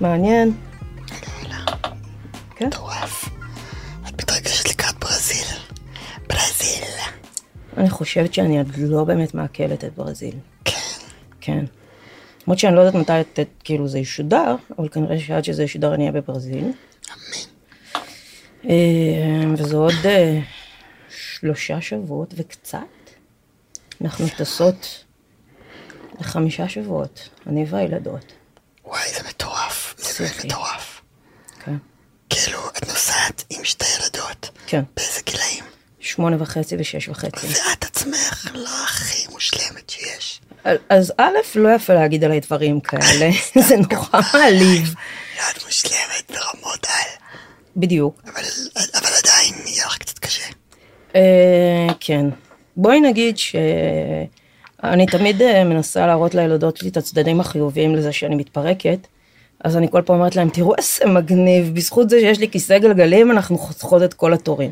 מעניין. יאללה, כן? מטורף. את מתרגשת לקראת ברזיל. ברזיל. אני חושבת שאני עוד לא באמת מעכלת את ברזיל. כן. כן. למרות שאני לא יודעת מתי את- את- כאילו זה ישודר, אבל כנראה שעד שזה ישודר אני אהיה בברזיל. אמן. אה, וזה עוד אה, שלושה שבועות וקצת. אנחנו טסות לחמישה שבועות, אני והילדות. וואי, זה מטורף. זה. מטורף. כן. כאילו, את נוסעת עם שתי ילדות. כן. באיזה גילאים? שמונה וחצי ושש וחצי. ואת עצמך לא הכי מושלמת שיש. אז א', לא יפה להגיד עליי דברים כאלה, זה נורא מעליב. את מושלמת ברמות על. בדיוק. אבל, אבל עדיין יהיה לך קצת קשה. אה, כן. בואי נגיד שאני תמיד אה, מנסה להראות לילדות שלי את הצדדים החיוביים לזה שאני מתפרקת, אז אני כל פעם אומרת להם, תראו איזה מגניב, בזכות זה שיש לי כיסא גלגלים, אנחנו חוסכות את כל התורים.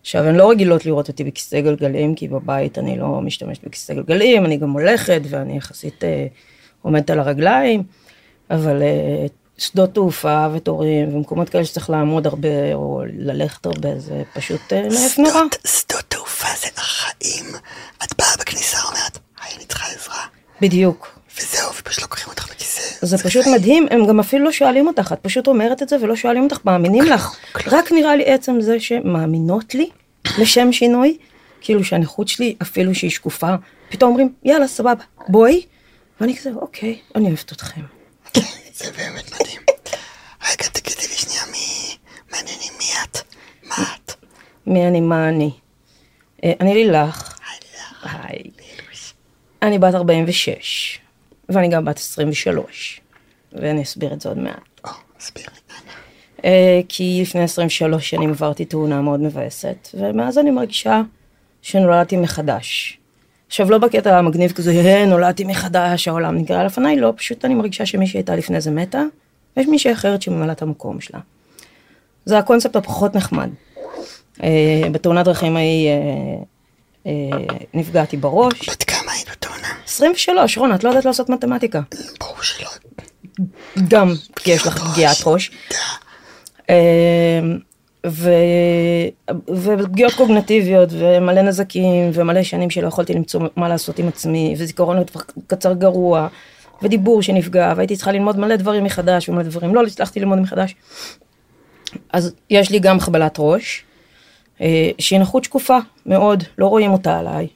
עכשיו, הן לא רגילות לראות אותי בכיסא גלגלים, כי בבית אני לא משתמשת בכיסא גלגלים, אני גם הולכת ואני יחסית אה, עומדת על הרגליים, אבל אה, שדות תעופה ותורים ומקומות כאלה שצריך לעמוד הרבה או ללכת הרבה, זה פשוט אה, מעף נורא. שדות, תעופה זה החיים. את באה בכניסה, אומרת, היי, אני צריכה עזרה. בדיוק. וזהו, ופשוט לוקחים אותך. זה פשוט מדהים, הם גם אפילו לא שואלים אותך, את פשוט אומרת את זה ולא שואלים אותך, מאמינים לך. רק נראה לי עצם זה שמאמינות לי, לשם שינוי, כאילו שהנכות שלי, אפילו שהיא שקופה, פתאום אומרים, יאללה, סבבה, בואי. ואני כזה, אוקיי, אני אוהבת אתכם. זה באמת מדהים. רגע, תגידי לי שנייה, מי... מעניין לי מי את? מה את? מי אני, מה אני? אה, אני לילך. היי. אני בת 46, ואני גם בת 23, ואני אסביר את זה עוד מעט. או, הסבירי. אה, כי לפני 23 שנים עברתי תאונה מאוד מבאסת, ומאז אני מרגישה שנולדתי מחדש. עכשיו, לא בקטע המגניב כזה, "אה, נולדתי מחדש, העולם נגרע לפניי, לא, פשוט אני מרגישה שמי שהייתה לפני זה מתה, ויש מישהי אחרת שממלאה את המקום שלה. זה הקונספט הפחות נחמד. אה, בתאונת דרכים ההיא אה, נפגעתי בראש. בת? 23, רון, את לא יודעת לעשות מתמטיקה. ברור שלא. גם כי יש לך פגיעת ראש. אמ, ו... ופגיעות קוגנטיביות ומלא נזקים ומלא שנים שלא יכולתי למצוא מה לעשות עם עצמי וזיכרון קצר גרוע ודיבור שנפגע והייתי צריכה ללמוד מלא דברים מחדש ומלא דברים לא הצלחתי ללמוד מחדש. אז יש לי גם חבלת ראש אה, שהיא נכות שקופה מאוד לא רואים אותה עליי.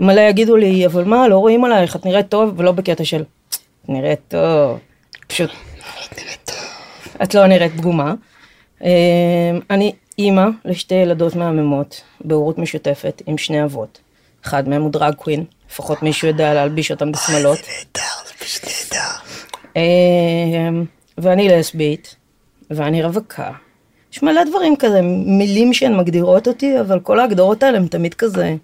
אה, מלא יגידו לי אבל מה לא רואים עלייך את נראית טוב ולא בקטע של "את נראית טוב פשוט את לא נראית פגומה. אמ, אני אימא לשתי ילדות מהממות, בהורות משותפת עם שני אבות. אחד מהם הוא דרג קווין, לפחות מישהו יודע להלביש אותם בשמלות. זה נהדר, זה פשוט נהדר. אמ, ואני לסבית, ואני רווקה. יש מלא דברים כזה, מילים שהן מגדירות אותי, אבל כל ההגדרות האלה הן תמיד כזה,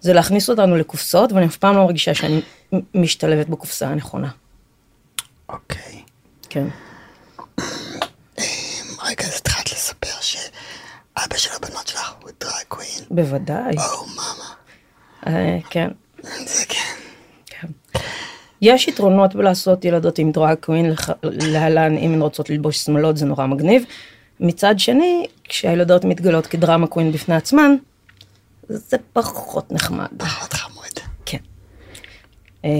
זה להכניס אותנו לקופסאות, ואני אף פעם לא מרגישה שאני משתלבת בקופסה הנכונה. אוקיי. כן. אמ, רגע, אז התחלת לספר שאבא של הבנות שלך הוא דרג קווין. בוודאי. או, מאמה. אה, כן. זה כן. כן. יש יתרונות בלעשות ילדות עם דרג קווין, להלן אם הן רוצות ללבוש שמלות זה נורא מגניב. מצד שני, כשהילדות מתגלות כדרמה קווין בפני עצמן, זה פחות נחמד. פחות חמוד. כן. אה,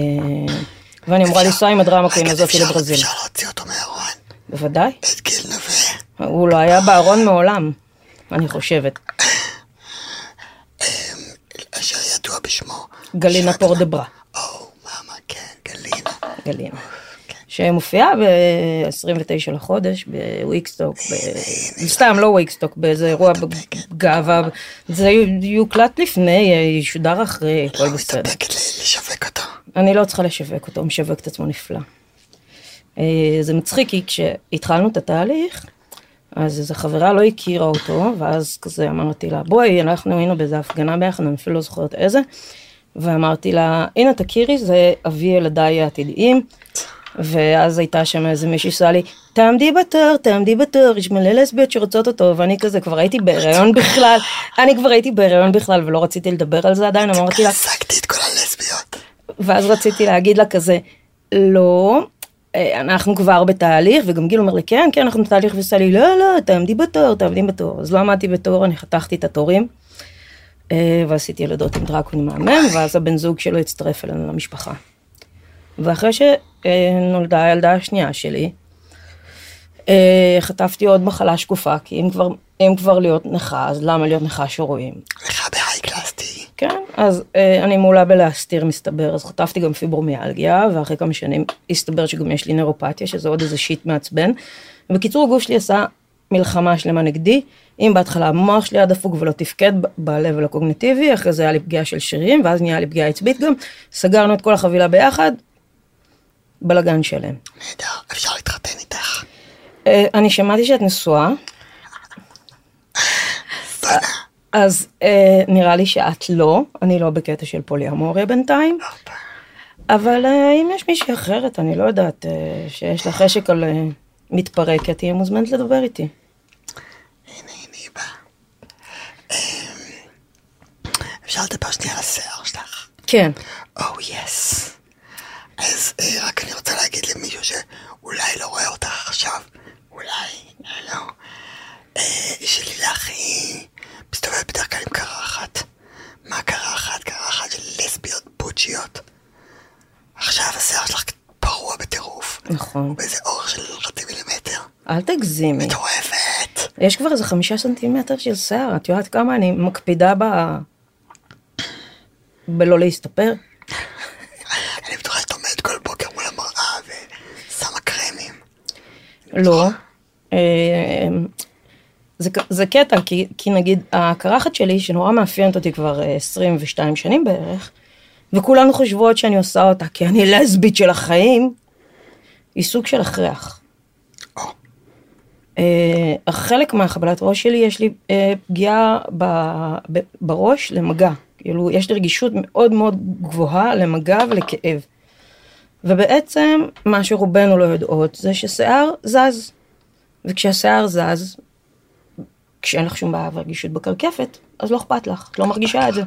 ואני אמורה לנסוע עם הדרמה קווין רגע, הזאת לברזיל. אפשר להוציא אותו מהארון. בוודאי. את גיל נווה. הוא לא היה בארון מעולם, אני חושבת. אשר ידוע בשמו. גלינה. פור דה ברה. או, מאמה, כן, גלינה. גלינה. כן. שמופיעה ב-29 לחודש ב Wigstock, ב- סתם לא Wigstock, באיזה אירוע גאווה, זה יוקלט לפני, ישודר אחרי, הכל לא בסדר. מסתפקת ל- לשווק אותו. אני לא צריכה לשווק אותו, הוא משווק את עצמו נפלא. אה, זה מצחיק, כי כשהתחלנו את התהליך, אז איזו חברה לא הכירה אותו, ואז כזה אמרתי לה, בואי, אנחנו היינו באיזה הפגנה ביחד, אני אפילו לא זוכרת איזה, ואמרתי לה, הנה תכירי, זה אבי ילדיי העתידיים, ואז הייתה שם איזה מישהי שעשה לי, תעמדי בתור, תעמדי בתור, יש מלא לסביות שרוצות אותו, ואני כזה כבר הייתי בהיריון בכלל, אני כבר הייתי בהיריון בכלל ולא רציתי לדבר על זה עדיין, אמרתי לה, השגתי את כל הלסביות. ואז רציתי להגיד לה כזה, לא, אה, אנחנו כבר בתהליך, וגם גיל אומר לי, כן, כן, אנחנו בתהליך, ועושה לי, לא, לא, תעמדי בתור, תעמדי בתור. אז לא עמדתי בתור, אני חתכתי את התורים, אה, ועשיתי ילדות עם דרקוני מהמם, ואז הבן זוג שלו הצטרף אלינו למשפחה. ואחרי שנולדה הילדה השנייה שלי, אה, חטפתי עוד מחלה שקופה, כי אם כבר, אם כבר להיות נכה, אז למה להיות נכה שרואים? לך בהיי קלאס טי. כן, אז אה, אני מעולה בלהסתיר מסתבר, אז חטפתי גם פיברומיאלגיה, ואחרי כמה שנים הסתבר שגם יש לי נeuropתיה, שזה עוד איזה שיט מעצבן. בקיצור, הגוף שלי עשה מלחמה שלמה נגדי, אם בהתחלה המוח שלי היה דפוק ולא תפקד ב-level הקוגניטיבי, אחרי זה היה לי פגיעה של שרירים, ואז נהיה לי פגיעה עצבית גם, סגרנו את כל החבילה ביחד, בלאגן שלם. נהדר, אפשר להתחתן איתך. אה, אני שמעתי שאת נשואה. אז אה, נראה לי שאת לא, אני לא בקטע של פוליאמוריה בינתיים. אבל אה, אם יש מישהי אחרת, אני לא יודעת, שיש לה חשק על מתפרקת, תהיה מוזמנת לדבר איתי. הנה, הנה היא באה. אמ, אפשר לדבר שנייה על השיער שלך? כן. או יס. אה, רק אני רוצה להגיד למישהו שאולי לא רואה אותך עכשיו, אולי, לא, אה, שלילך היא מסתובבת בדרך כלל עם קרחת. מה קרחת? קרחת של לסביות בוצ'יות. עכשיו השיער שלך פרוע בטירוף. נכון. באיזה אורך של חצי מילימטר. אל תגזימי. מטורפת. יש כבר איזה חמישה סנטימטר של שיער, את יודעת כמה אני מקפידה ב... בלא להסתפר? אני בטוחה שאת עומדת כל בוקר מול המראה ושמה קרמים. לא. אה, זה, זה קטע, כי, כי נגיד הקרחת שלי, שנורא מאפיינת אותי כבר אה, 22 שנים בערך, וכולנו חושבות שאני עושה אותה כי אני לסבית של החיים, היא סוג של הכרח. או, אה, חלק מהחבלת ראש שלי, יש לי אה, פגיעה ב, ב, בראש למגע. כאילו, יש לי רגישות מאוד מאוד גבוהה למגע ולכאב. ובעצם, מה שרובנו לא יודעות, זה ששיער זז. וכשהשיער זז, כשאין לך שום בעיה ורגישות בקרקפת, אז לא אכפת לך, את לא מרגישה את זה.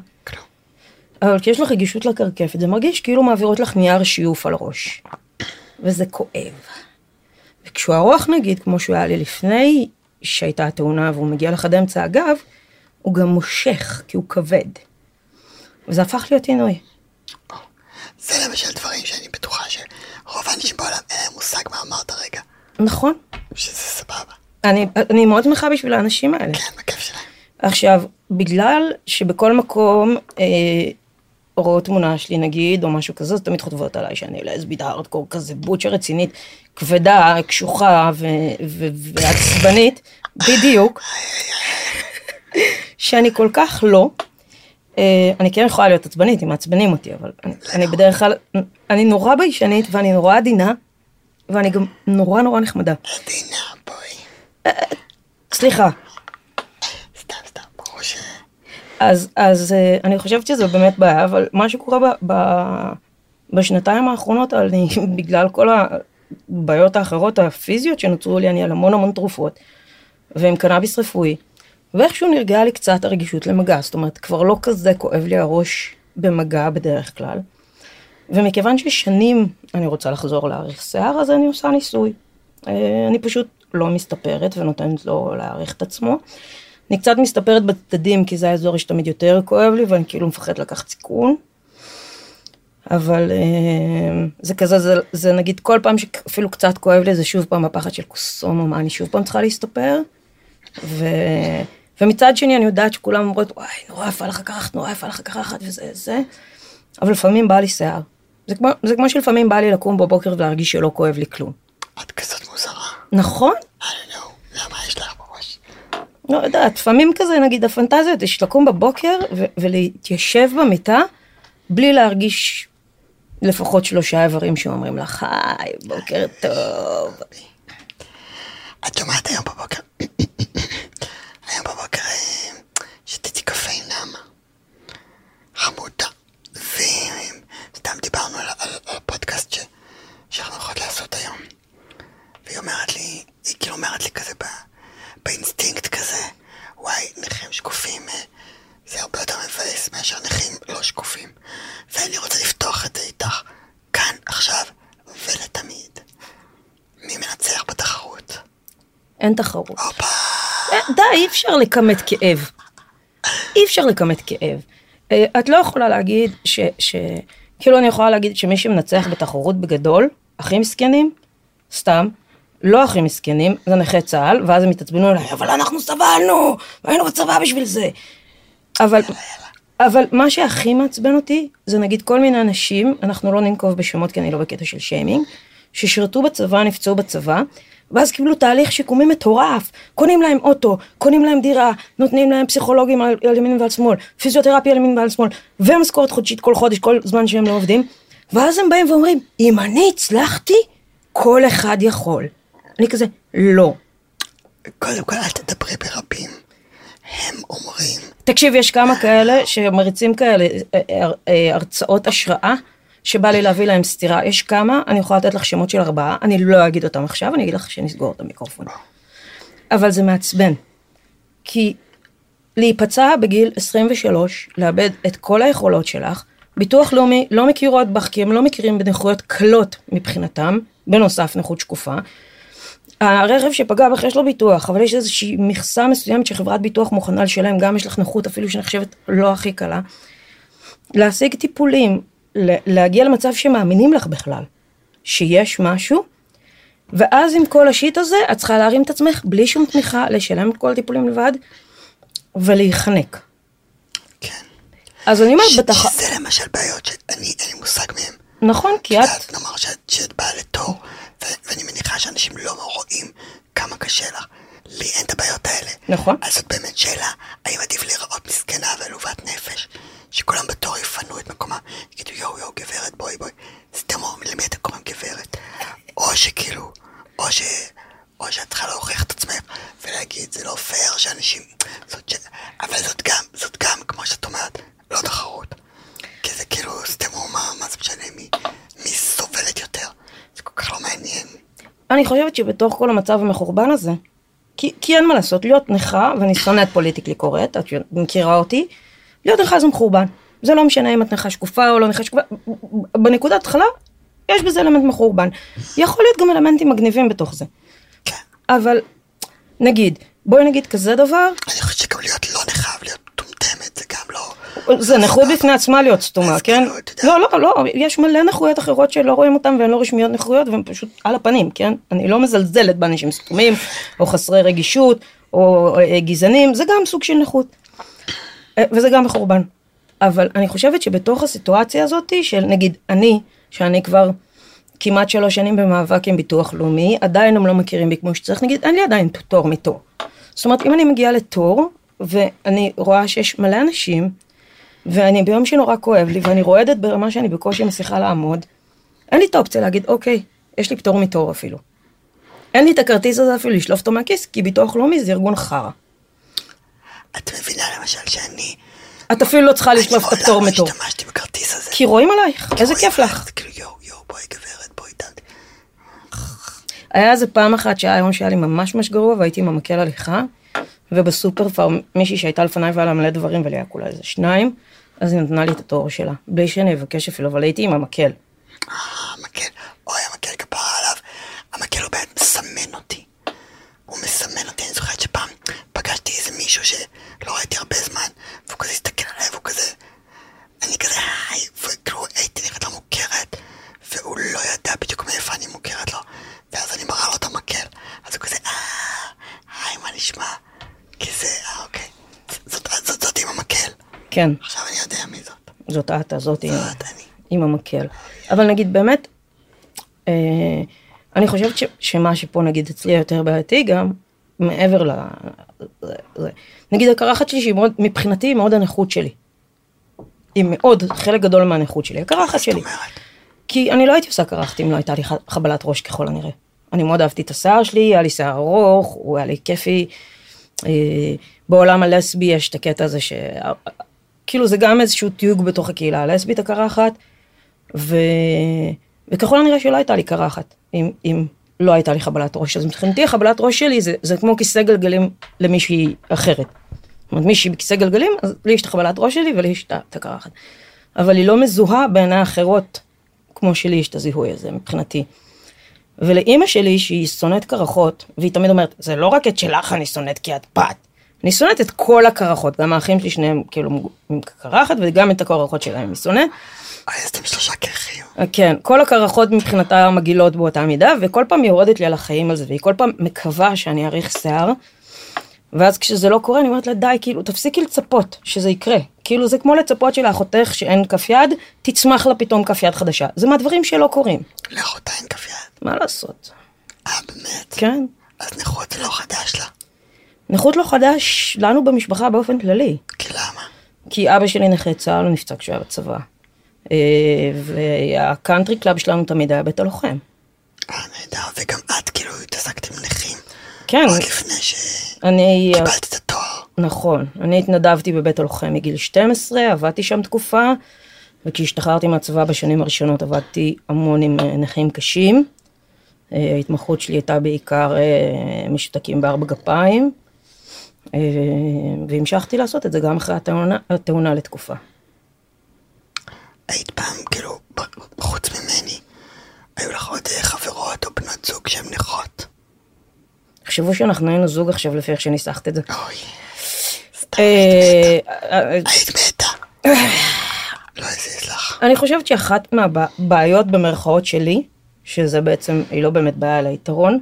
אבל כשיש לך רגישות לקרקפת, זה מרגיש כאילו מעבירות לך נייר שיוף על הראש. וזה כואב. וכשהוא ארוך נגיד, כמו שהוא היה לי לפני שהייתה התאונה והוא מגיע לך עד אמצע הגב, הוא גם מושך, כי הוא כבד. וזה הפך להיות עינוי. זה למשל דברים שאני בטוחה שרוב האנשים בעולם אין להם מושג מה אמרת רגע. נכון. שזה סבבה. אני, אני מאוד שמחה בשביל האנשים האלה. כן, בכיף שלהם. עכשיו, בגלל שבכל מקום אה, רואות תמונה שלי נגיד, או משהו כזה, אז תמיד חוטבות עליי שאני לסבית הארדקור כזה, בוטשה רצינית, כבדה, קשוחה ו- ו- ועצבנית, בדיוק, שאני כל כך לא. אה, אני כן יכולה להיות עצבנית אם מעצבנים אותי, אבל אני, אני בדרך כלל, אני נורא ביישנית ואני נורא עדינה, ואני גם נורא נורא נחמדה. עדינה, בואי. סליחה, סתם, סתם, ברור ש... אז, אז אה, אני חושבת שזה באמת בעיה, אבל מה שקורה ב, ב, בשנתיים האחרונות, אני, בגלל כל הבעיות האחרות הפיזיות שנוצרו לי, אני על המון המון תרופות, ועם קנאביס רפואי, ואיכשהו נרגעה לי קצת הרגישות למגע, זאת אומרת, כבר לא כזה כואב לי הראש במגע בדרך כלל. ומכיוון ששנים אני רוצה לחזור להאריך שיער, אז אני עושה ניסוי. אה, אני פשוט לא מסתפרת ונותנת לו להעריך את עצמו. אני קצת מסתפרת בצדדים, כי זה האזור שתמיד יותר כואב לי, ואני כאילו מפחד לקחת סיכון. אבל אה, זה כזה, זה, זה נגיד כל פעם שאפילו קצת כואב לי, זה שוב פעם הפחד של קוסומו, מה אני שוב פעם צריכה להסתפר. ו... ומצד שני אני יודעת שכולם אומרות, וואי, נורא יפה לך קרחת, נורא יפה לך קרחת, וזה זה. אבל לפעמים בא לי שיער. זה כמו, זה כמו שלפעמים בא לי לקום בבוקר ולהרגיש שלא כואב לי כלום. את כזאת מוזרה. נכון? I don't know, למה יש לך בראש? לא יודעת, לפעמים כזה, נגיד, הפנטזיות יש לקום בבוקר ו- ולהתיישב במיטה בלי להרגיש לפחות שלושה איברים שאומרים לך, היי, בוקר טוב. את שומעת היום בבוקר? היום בבוקר אה, שתיתי קפה עם נעמה. חמודה. וסתם דיברנו על, על, על הפודקאסט ש, שאנחנו יכולות לעשות היום. והיא אומרת לי, היא כאילו אומרת לי כזה ב, באינסטינקט כזה, וואי, נכים שקופים אה, זה הרבה יותר מבאס מאשר נכים לא שקופים. ואני רוצה לפתוח את זה איתך, כאן, עכשיו ולתמיד. מי מנצח בתחרות? אין תחרות. הופה. אה, די, אי אפשר לכמת כאב. אי אפשר לכמת כאב. אה, את לא יכולה להגיד ש... ש... כאילו אני יכולה להגיד שמי שמנצח בתחרות בגדול, הכי מסכנים, סתם, לא הכי מסכנים, זה נכי צה"ל, ואז הם התעצבנו אליי, אבל אנחנו סבלנו, והיינו בצבא בשביל זה. אבל, אבל מה שהכי מעצבן אותי, זה נגיד כל מיני אנשים, אנחנו לא ננקוב בשמות כי אני לא בקטע של שיימינג, ששירתו בצבא, נפצעו בצבא, ואז קיבלו תהליך שיקומי מטורף, קונים להם אוטו, קונים להם דירה, נותנים להם פסיכולוגים על, על ימין ועל שמאל, פיזיותרפיה על ימין ועל שמאל, ומשכורת חודשית כל חודש, כל זמן שהם לא עובדים, ואז הם באים ואומרים, אם אני הצלחתי, כל אחד יכול. אני כזה, לא. קודם כל אל תדברי ברבים. הם אומרים, תקשיב, יש כמה כאלה שמריצים כאלה אה, אה, אה, הרצאות השראה, שבא לי להביא להם סטירה. יש כמה, אני יכולה לתת לך שמות של ארבעה, אני לא אגיד אותם עכשיו, אני אגיד לך שנסגור את המיקרופון. אבל זה מעצבן. כי להיפצע בגיל 23, לאבד את כל היכולות שלך, ביטוח לאומי לא מכירות בך, כי הם לא מכירים בנכויות קלות מבחינתם, בנוסף נכות שקופה. הרכב שפגע בך יש לו ביטוח, אבל יש איזושהי מכסה מסוימת שחברת ביטוח מוכנה לשלם, גם יש לך נכות אפילו שנחשבת לא הכי קלה. להשיג טיפולים, להגיע למצב שמאמינים לך בכלל, שיש משהו, ואז עם כל השיט הזה, את צריכה להרים את עצמך בלי שום תמיכה, לשלם את כל הטיפולים לבד, ולהיחנק. כן. אז אני אומרת בתח... שזה למשל בעיות שאני אין לי מושג מהם. נכון, כי את... נאמר שאת, שאת באה לתור, ו- ואני מניחה שאנשים לא רואים כמה קשה לך. לי אין את הבעיות האלה. נכון. אז זאת באמת שאלה, האם עדיף להיראות מסכנה ועלובת נפש, שכולם בתור יפנו את מקומם, יגידו יואו יואו גברת בואי בואי, סתם אומרים למי אתם קוראים גברת? או שכאילו, או ש... או שאת צריכה להוכיח את עצמך ולהגיד זה לא פייר שאנשים... זאת ש... אבל זאת גם, זאת גם, כמו שאת אומרת, לא תחרות. כי זה כאילו, סתם מה, מה זה משנה מי, מי סובלת יותר? זה כל כך לא מעניין. אני חושבת שבתוך כל המצב המחורבן הזה, כי, כי אין מה לעשות, להיות נכה, ואני שונאת פוליטיקלי קורט, את מכירה אותי, להיות נכה זה מחורבן. זה לא משנה אם את נכה שקופה או לא נכה שקופה, בנקודת התחלה, יש בזה אלמנט מחורבן. יכול להיות גם אלמנטים מגניבים בתוך זה. כן. אבל, נגיד, בואי נגיד כזה דבר, אני חושבת שגם להיות לא נכה ולהיות מטומטמת זה גם לא... זה נכות בפני עצמה להיות סתומה, כן? כאילו. לא, לא, לא, יש מלא נכויות אחרות שלא רואים אותן והן לא רשמיות נכויות והן פשוט על הפנים, כן? אני לא מזלזלת באנשים סתומים, או חסרי רגישות, או אה, גזענים, זה גם סוג של נכות. אה, וזה גם מחורבן. אבל אני חושבת שבתוך הסיטואציה הזאת, של נגיד אני, שאני כבר כמעט שלוש שנים במאבק עם ביטוח לאומי, עדיין הם לא מכירים בי כמו שצריך, נגיד, אין לי עדיין תור מתור. זאת אומרת, אם אני מגיעה לתור, ואני רואה שיש מלא אנשים, ואני ביום שנורא כואב לי, ואני רועדת ברמה שאני בקושי מצליחה לעמוד, אין לי את האופציה להגיד, אוקיי, יש לי פטור מתור אפילו. אין לי את הכרטיס הזה אפילו לשלוף אותו מהכיס, כי ביטוח לאומי זה ארגון חרא. את מבינה למשל שאני... את אפילו לא צריכה לשלוף את אני הפטור מעולם מתור. לא השתמשתי בכרטיס. כי רואים עלייך, איזה כיף לך. כאילו יואו יואו בואי גברת בואי דת. היה איזה פעם אחת שהיה יום שהיה לי ממש ממש גרוע והייתי עם המקל הליכה ובסופר כבר מישהי שהייתה לפניי והיה לה מלא דברים ולי היה כולה איזה שניים אז היא נתנה לי את התור שלה בלי שאני אבקש אפילו אבל הייתי עם המקל. אה, המקל, אוי המקל כפרה עליו. המקל הוא באמת מסמן אותי. הוא מסמן אותי, אני זוכרת שפעם פגשתי איזה מישהו שלא ראיתי הרבה זמן, והוא כזה הסתכל. אני כזה היי, וכאילו הייתי נראית לו מוכרת, והוא לא ידע בדיוק מאיפה אני מוכרת לו, ואז אני מראה לו את המקל, אז הוא כזה אה, היי מה נשמע? כי זה, אה אוקיי, זאת, זאת, זאת עם המקל. כן עכשיו אני יודע מי זאת. זאת את הזאת עם, זאת אני. עם המקל. אבל נגיד באמת, אה, אני חושבת ש, שמה שפה נגיד אצלי יותר בעייתי גם, מעבר ל... זה, נגיד הקרחת שלי שהיא מאוד, מבחינתי היא מאוד הנכות שלי. היא מאוד חלק גדול מהנכות שלי, הקרחת שלי. כי אני לא הייתי עושה קרחת אם לא הייתה לי חבלת ראש ככל הנראה. אני מאוד אהבתי את השיער שלי, היה לי שיער ארוך, הוא היה לי כיפי. אה, בעולם הלסבי יש את הקטע הזה ש... כאילו זה גם איזשהו תיוג בתוך הקהילה הלסבית הקרחת, ו... וככל הנראה שלא הייתה לי קרחת, אם, אם לא הייתה לי חבלת ראש. אז מבחינתי החבלת ראש שלי זה, זה כמו כיסא גלגלים למישהי אחרת. זאת אומרת, מישהי בכיסא גלגלים, אז לי יש את החבלת ראש שלי ולי יש את הקרחת. אבל היא לא מזוהה בעיני האחרות, כמו שלי יש את הזיהוי הזה מבחינתי. ולאימא שלי, שהיא שונאת קרחות, והיא תמיד אומרת, זה לא רק את שלך אני שונאת כי את בת. אני שונאת את כל הקרחות, גם האחים שלי שניהם כאילו עם קרחת, וגם את הקרחות שלהם אני שונאת. אוי, אז אתם שלושה קרחים. כן, כל הקרחות מבחינתה מגעילות באותה מידה, וכל פעם היא יורדת לי על החיים על זה, והיא כל פעם מקווה שאני אאריך שיער, ואז כשזה לא קורה, אני אומרת לה, די, כאילו, תפסיקי לצפות שזה יקרה. כאילו, זה כמו לצפות שלאחותך שאין כף יד, תצמח לה פתאום כף יד חדשה. זה מהדברים שלא קורים. לאחותה אין כף יד. מה לעשות? אה, באמת? כן. אז נכות זה לא חדש לה. נכות לא חדש לנו במשפחה באופן כללי. כי למה? כי אבא שלי נכה צה"ל, הוא נפצע כשהוא היה בצבא. אה, וה country club שלנו תמיד היה בית הלוחם. אה, נהדר. וגם את כאילו התעסקת עם נכים. כן, עוד לפני שקיבלת אני, את התואר. נכון, אני התנדבתי בבית הלוחם מגיל 12, עבדתי שם תקופה, וכשהשתחררתי מהצבא בשנים הראשונות עבדתי המון עם אה, נכים קשים. אה, ההתמחות שלי הייתה בעיקר אה, משותקים בארבע גפיים, אה, והמשכתי לעשות את זה גם אחרי התאונה, התאונה לתקופה. היית פעם, כאילו, חוץ ממני, היו לך עוד אה, חברות או בנות זוג שהן נכות? תחשבו שאנחנו היינו זוג עכשיו לפי איך שניסחת את זה. אוי. סתם היית מתה. אה, אה, היית מתה. לא הזיז לך. אני חושבת שאחת מהבעיות במרכאות שלי, שזה בעצם, היא לא באמת בעיה אלא יתרון,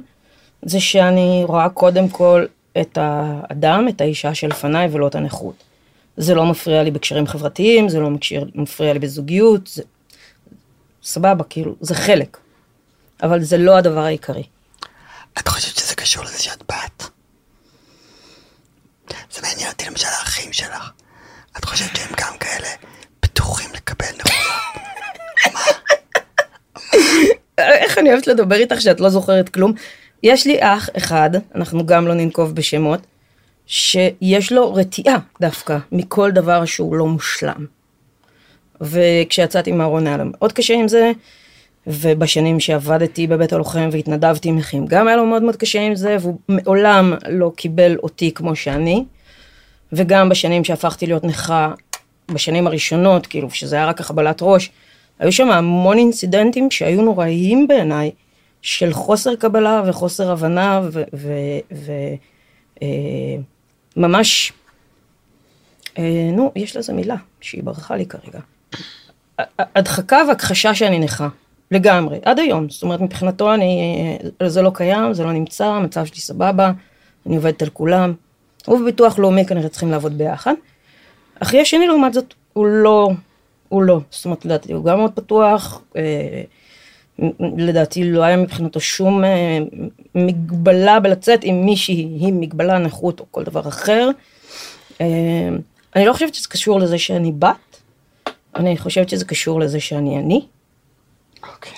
זה שאני רואה קודם כל את האדם, את האישה שלפניי ולא את הנכות. זה לא מפריע לי בקשרים חברתיים, זה לא מפריע לי בזוגיות, זה סבבה, כאילו, זה חלק. אבל זה לא הדבר העיקרי. את חושבת קשור לזה שאת בת? זה מעניין אותי למשל האחים שלך. את חושבת שהם גם כאלה פתוחים לקבל נכויות? איך אני אוהבת לדבר איתך שאת לא זוכרת כלום. יש לי אח אחד, אנחנו גם לא ננקוב בשמות, שיש לו רתיעה דווקא מכל דבר שהוא לא מושלם. וכשיצאתי מהארון היה לו מאוד קשה עם זה, ובשנים שעבדתי בבית הלוחם והתנדבתי עם נכים, גם היה לו מאוד מאוד קשה עם זה, והוא מעולם לא קיבל אותי כמו שאני. וגם בשנים שהפכתי להיות נכה, בשנים הראשונות, כאילו, שזה היה רק החבלת ראש, היו שם המון אינצידנטים שהיו נוראיים בעיניי, של חוסר קבלה וחוסר הבנה, וממש, אה, נו, יש לזה מילה שהיא ברחה לי כרגע. הדחקה והכחשה שאני נכה, לגמרי, עד היום. זאת אומרת, מבחינתו אני, אה, זה לא קיים, זה לא נמצא, המצב שלי סבבה, אני עובדת על כולם. הוא וביטוח לאומי כנראה צריכים לעבוד ביחד. אחי השני לעומת זאת, הוא לא, הוא לא. זאת אומרת, לדעתי הוא גם מאוד פתוח, אה, לדעתי לא היה מבחינתו שום אה, מגבלה בלצאת עם מישהי, היא מגבלה, נכות או כל דבר אחר. אה, אני לא חושבת שזה קשור לזה שאני בת, אני חושבת שזה קשור לזה שאני אני. אוקיי.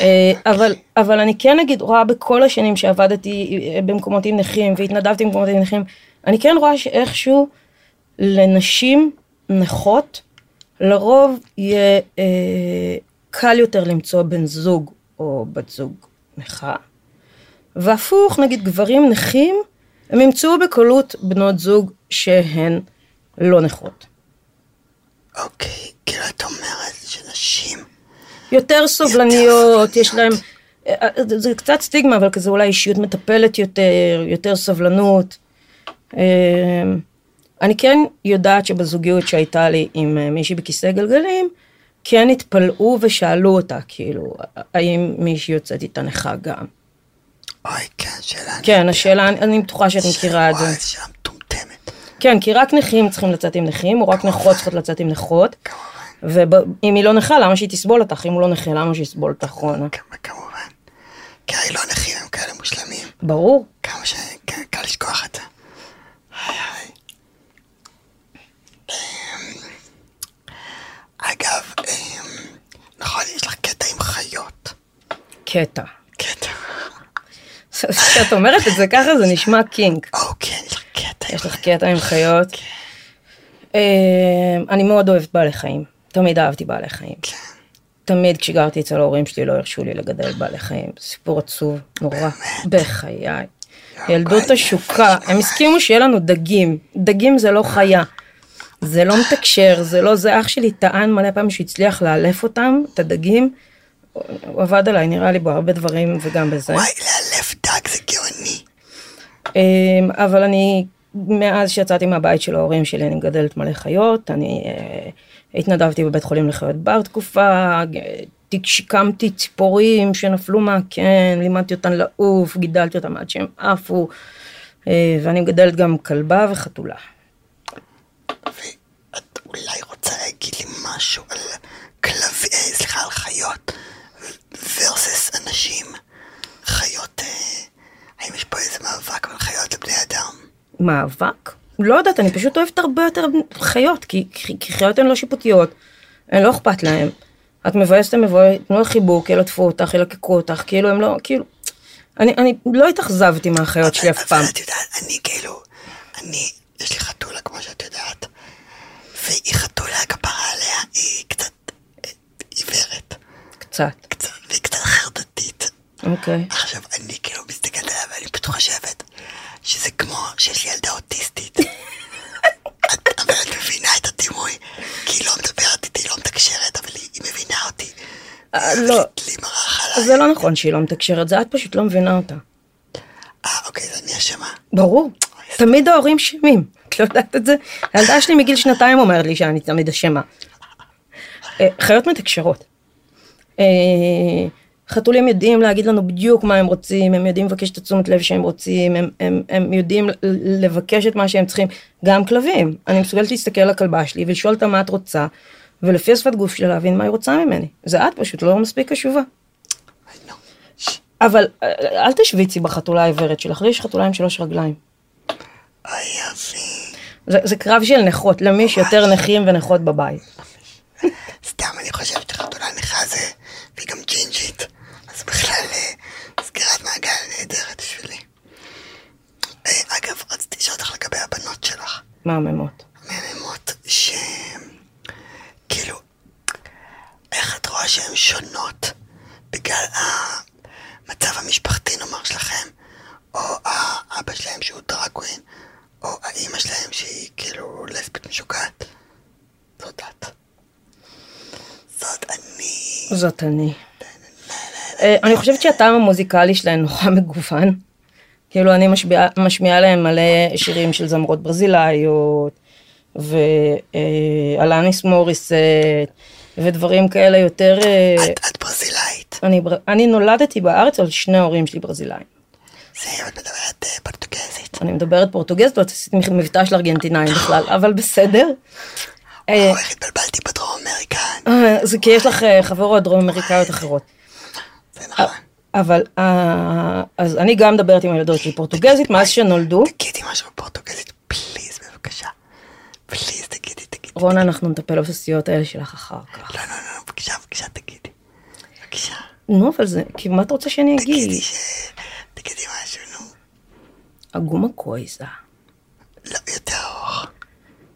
אה, אבל, אבל אני כן אגיד, רואה בכל השנים שעבדתי אה, במקומות עם נכים והתנדבתי במקומות עם נכים, אני כן רואה שאיכשהו לנשים נכות, לרוב יהיה אה, קל יותר למצוא בן זוג או בת זוג נכה, והפוך, נגיד גברים נכים, הם ימצאו בקלות בנות זוג שהן לא נכות. אוקיי, כאילו את אומרת שנשים... יותר סובלניות, יש להם. אה, זה קצת סטיגמה, אבל כזה אולי אישיות מטפלת יותר, יותר סבלנות. אה, אני כן יודעת שבזוגיות שהייתה לי עם אה, מישהי בכיסא גלגלים, כן התפלאו ושאלו אותה, כאילו, האם מישהי יוצאת איתה נכה גם. אוי, כן, שאלה... כן, השאלה, אני- בטוחה שאת מכירה את זה. וואי, שאלה מטומטמת. כן, כי רק נכים צריכים לצאת עם נכים, או רק נכות צריכות לצאת עם נכות. כמובן. ואם היא לא נכה, למה שהיא תסבול אותך? אם הוא לא נכה, למה שהיא תסבול אותך, רונה? כמובן. כי הרי לא נכים הם כאלה מושלמים. ברור. כמה שקל לשכוח את זה. אמ, אגב, אמ, נכון, יש לך קטע עם חיות. קטע. קטע. כשאת אומרת את זה ככה, זה נשמע קינק. או, כן, יש לך קטע עם יש לך קטע עם חיות. אה, אני מאוד אוהבת בעלי חיים. תמיד אהבתי בעלי חיים. תמיד כשגרתי אצל ההורים שלי לא הרשו לי לגדל בעלי חיים. סיפור עצוב, נורא. בחיי. ילדות השוקה, הם הסכימו שיהיה לנו דגים. דגים זה לא חיה. זה לא מתקשר, זה לא זה. אח שלי טען מלא פעמים שהוא הצליח לאלף אותם, את הדגים. הוא עבד עליי, נראה לי בהרבה דברים וגם בזה. וואי, לאלף דג זה גאוני. אמ, אבל אני, מאז שיצאתי מהבית של ההורים שלי, אני מגדלת מלא חיות, אני אה, התנדבתי בבית חולים לחיות בר תקופה, שיקמתי ציפורים שנפלו מהקן, לימדתי אותן לעוף, גידלתי אותן עד שהם עפו, אה, ואני מגדלת גם כלבה וחתולה. ואת אולי רוצה להגיד לי משהו על כלבי... אה, סליחה, על חיות versus אנשים. חיות... אה, האם יש פה איזה מאבק בין חיות לבני אדם? מאבק? לא יודעת, אני פשוט אוהבת הרבה יותר חיות, כי, כי חיות הן לא שיפוטיות, הן לא אכפת להן. את מבאסת, הם מבואסת, תנו לה חיבוק, ילטפו אותך, ילקקו אותך, כאילו הם לא, כאילו... אני, אני לא התאכזבתי מהחיות שלי אף פעם. אבל את יודעת, אני כאילו... אני... יש לי חתולה, כמו שאת יודעת. והיא חתולה, כפרה עליה, היא קצת אה, עיוורת. קצת, קצת, והיא קצת חרדתית. אוקיי. עכשיו, אני כאילו מסתכלת עליה ואני פשוט חושבת שזה כמו שיש לי ילדה אוטיסטית. את, אבל את מבינה את הדימוי, כי היא לא מדברת איתי, היא לא מתקשרת, אבל היא, היא מבינה אותי. אה, לא. אוהבת לי מרח עליי. זה לא נכון שהיא לא מתקשרת, זה את פשוט לא מבינה אותה. אה, אוקיי, אז אני אשמה. ברור. תמיד ההורים אשמים. את לא יודעת את זה? הילדה שלי מגיל שנתיים אומרת לי שאני תמיד אשמה. אה, חיות מתקשרות. חתולים יודעים להגיד לנו בדיוק מה הם רוצים, הם יודעים לבקש את התשומת לב שהם רוצים, הם, הם, הם יודעים לבקש את מה שהם צריכים. גם כלבים. אני מסוגלת להסתכל על הכלבה שלי ולשאול אותה מה את רוצה, ולפי השפת גוף שלה להבין מה היא רוצה ממני. זה את פשוט לא מספיק קשובה. אבל אה, אל תשוויצי בחתולה העיוורת שלך, לי יש חתולה עם שלוש רגליים. זה, זה קרב של נכות, למי יש יותר נכים ונכות בבית. סתם, אני חושבת שחתולה נכה זה, והיא גם ג'ינג'ית. אז בכלל, אה, סגירת מעגל נהדרת בשבילי. אה, אגב, רציתי לשאול אותך לגבי הבנות שלך. מהממות. מהממות ש... כאילו, איך את רואה שהן שונות בגלל המצב המשפחתי נאמר שלכם, או האבא שלהם שהוא דראקווין, או האימא שלהם שהיא כאילו לסבית משוגעת? זאת את. זאת אני. זאת אני. אה, אני חושבת שהטעם המוזיקלי שלהן נורא מגוון. כאילו אני משמיעה, משמיעה להם מלא שירים של זמרות ברזילאיות, ואלניס מוריסט, ודברים כאלה יותר... אה, את, את ברזילאית. אני, אני נולדתי בארץ, אבל שני ההורים שלי ברזילאים. זה, את מדברת אה, פורטוגזית. אני מדברת פורטוגזית, ועשיתי מבטא של ארגנטינאים בכלל, אבל בסדר. אה, איך התבלבלתי בדרום אמריקה. אה, זה כי יש לך אה, חברות דרום אמריקאיות אחרות. זה נכון. אבל אה, אז אני גם מדברת עם הילדות שלי פורטוגזית מאז שנולדו. תגידי משהו בפורטוגזית, פליז, בבקשה. פליז, תגידי, תגידי. רונה, אנחנו נטפל בסיסיות האלה שלך אחר כך. לא, לא, לא, בבקשה, בבקשה, תגידי. בבקשה. נו, אבל זה, כי מה אתה רוצה שאני אגיד? תגידי משהו, נו. אגומה קויזה, לא, יותר.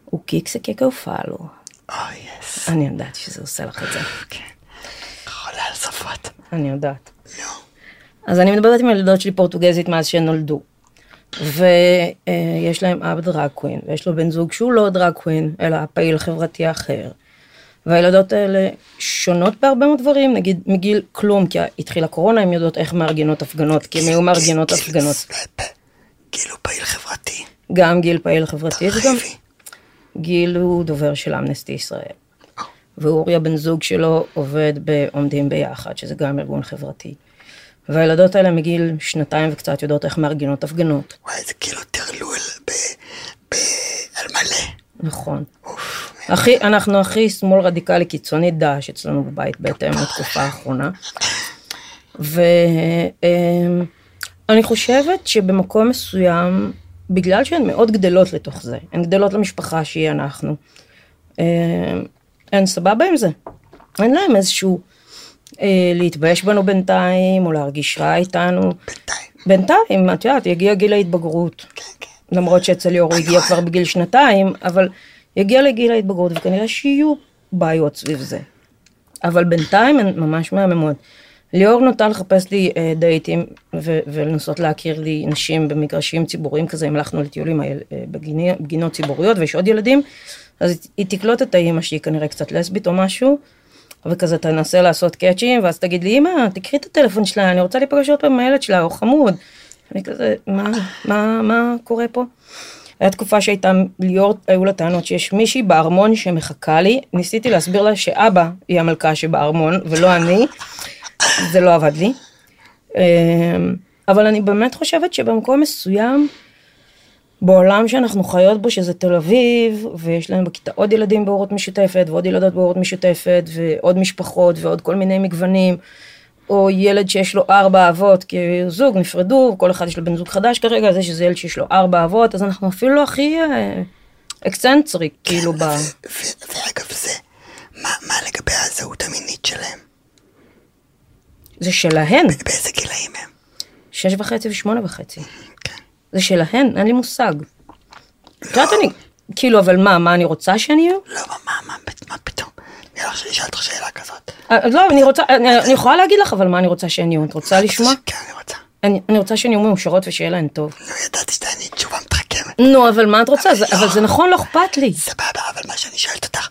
הוא קיקסה קקאו פאלו. אוי, יס. אני יודעת שזה עושה לך את זה. כן. חולה על שפות. אני יודעת. נו. אז אני מדברת עם הילדות שלי פורטוגזית מאז שהן נולדו. ויש להם אבא דרג קווין, ויש לו בן זוג שהוא לא דרג קווין, אלא פעיל חברתי אחר. והילדות האלה שונות בהרבה מאוד דברים, נגיד מגיל כלום, כי התחילה קורונה, הן יודעות איך מארגנות הפגנות, כי הן היו מארגנות הפגנות. גיל הוא פעיל חברתי. גם גיל פעיל חברתי, וגם. גיל הוא דובר של אמנסטי ישראל. ואוריה בן זוג שלו עובד בעומדים ביחד, שזה גם ארגון חברתי. והילדות האלה מגיל שנתיים וקצת יודעות איך מארגנות הפגנות. וואי, זה כאילו טרלול ב... ב... על מלא. נכון. אוף, הכי, אנחנו הכי שמאל רדיקלי קיצוני דאעש אצלנו בבית בהתאם לתקופה האחרונה. ואני חושבת שבמקום מסוים, בגלל שהן מאוד גדלות לתוך זה, הן גדלות למשפחה שהיא אנחנו, אמ, הן סבבה עם זה. אין להם איזשהו אה, להתבייש בנו בינתיים, או להרגיש רע איתנו. בינתיים. בינתיים, את יודעת, יגיע גיל ההתבגרות. כן, כן. למרות שאצל ליאור הוא הגיע כבר בגיל שנתיים, אבל יגיע לגיל ההתבגרות, וכנראה שיהיו בעיות סביב זה. אבל בינתיים הן ממש מהממות. ליאור נוטה לחפש לי אה, דייטים ו- ולנסות להכיר לי נשים במגרשים ציבוריים כזה, אם הלכנו לטיולים אה, בגיני- בגינות ציבוריות ויש עוד ילדים, אז היא תקלוט את האימא שהיא כנראה קצת לסבית או משהו, וכזה תנסה לעשות קאצ'ים, ואז תגיד לי, אמא, תקחי את הטלפון שלה, אני רוצה להיפגש עוד פעם עם הילד שלה, או חמוד. אני כזה, מה, מה, מה קורה פה? הייתה תקופה שהייתה ליאור, היו לה טענות שיש מישהי בארמון שמחכה לי, ניסיתי להסביר לה שאבא היא המלכה שבארמון, ולא אני, זה לא עבד לי. אמ, אבל אני באמת חושבת שבמקום מסוים, בעולם שאנחנו חיות בו, שזה תל אביב, ויש להם בכיתה עוד ילדים בהורות משותפת, ועוד ילדות בהורות משותפת, ועוד משפחות, ועוד כל מיני מגוונים, או ילד שיש לו ארבע אבות, כי זוג נפרדו, כל אחד יש לו בן זוג חדש כרגע, זה שזה ילד שיש לו ארבע אבות, אז אנחנו אפילו לא הכי אה, eccentric, כאילו, ב... ואגב זה, מה, מה לגבי הזהות המינית שלהם? זה שלהן, ב- באיזה גילאים הם? שש וחצי ושמונה וחצי. זה שלהן, אין לי מושג. את יודעת, אני, כאילו, אבל מה, מה אני רוצה שהן יהיו? לא, מה, מה, מה, מה פתאום? נראה לך שאני אשאל אותך שאלה כזאת. אה, לא, אני רוצה, אני, אני יכולה להגיד לך, אבל מה אני רוצה שהן יהיו? את רוצה לשמוע? כן, אני רוצה. אני, אני רוצה שהן יהיו מאושרות ושיהיה להן טוב. נו, ידעתי שתעני תשובה מתחכמת. נו, אבל מה את רוצה? אבל זה נכון, לא אכפת לי. סבבה, אבל מה שאני שואלת אותך,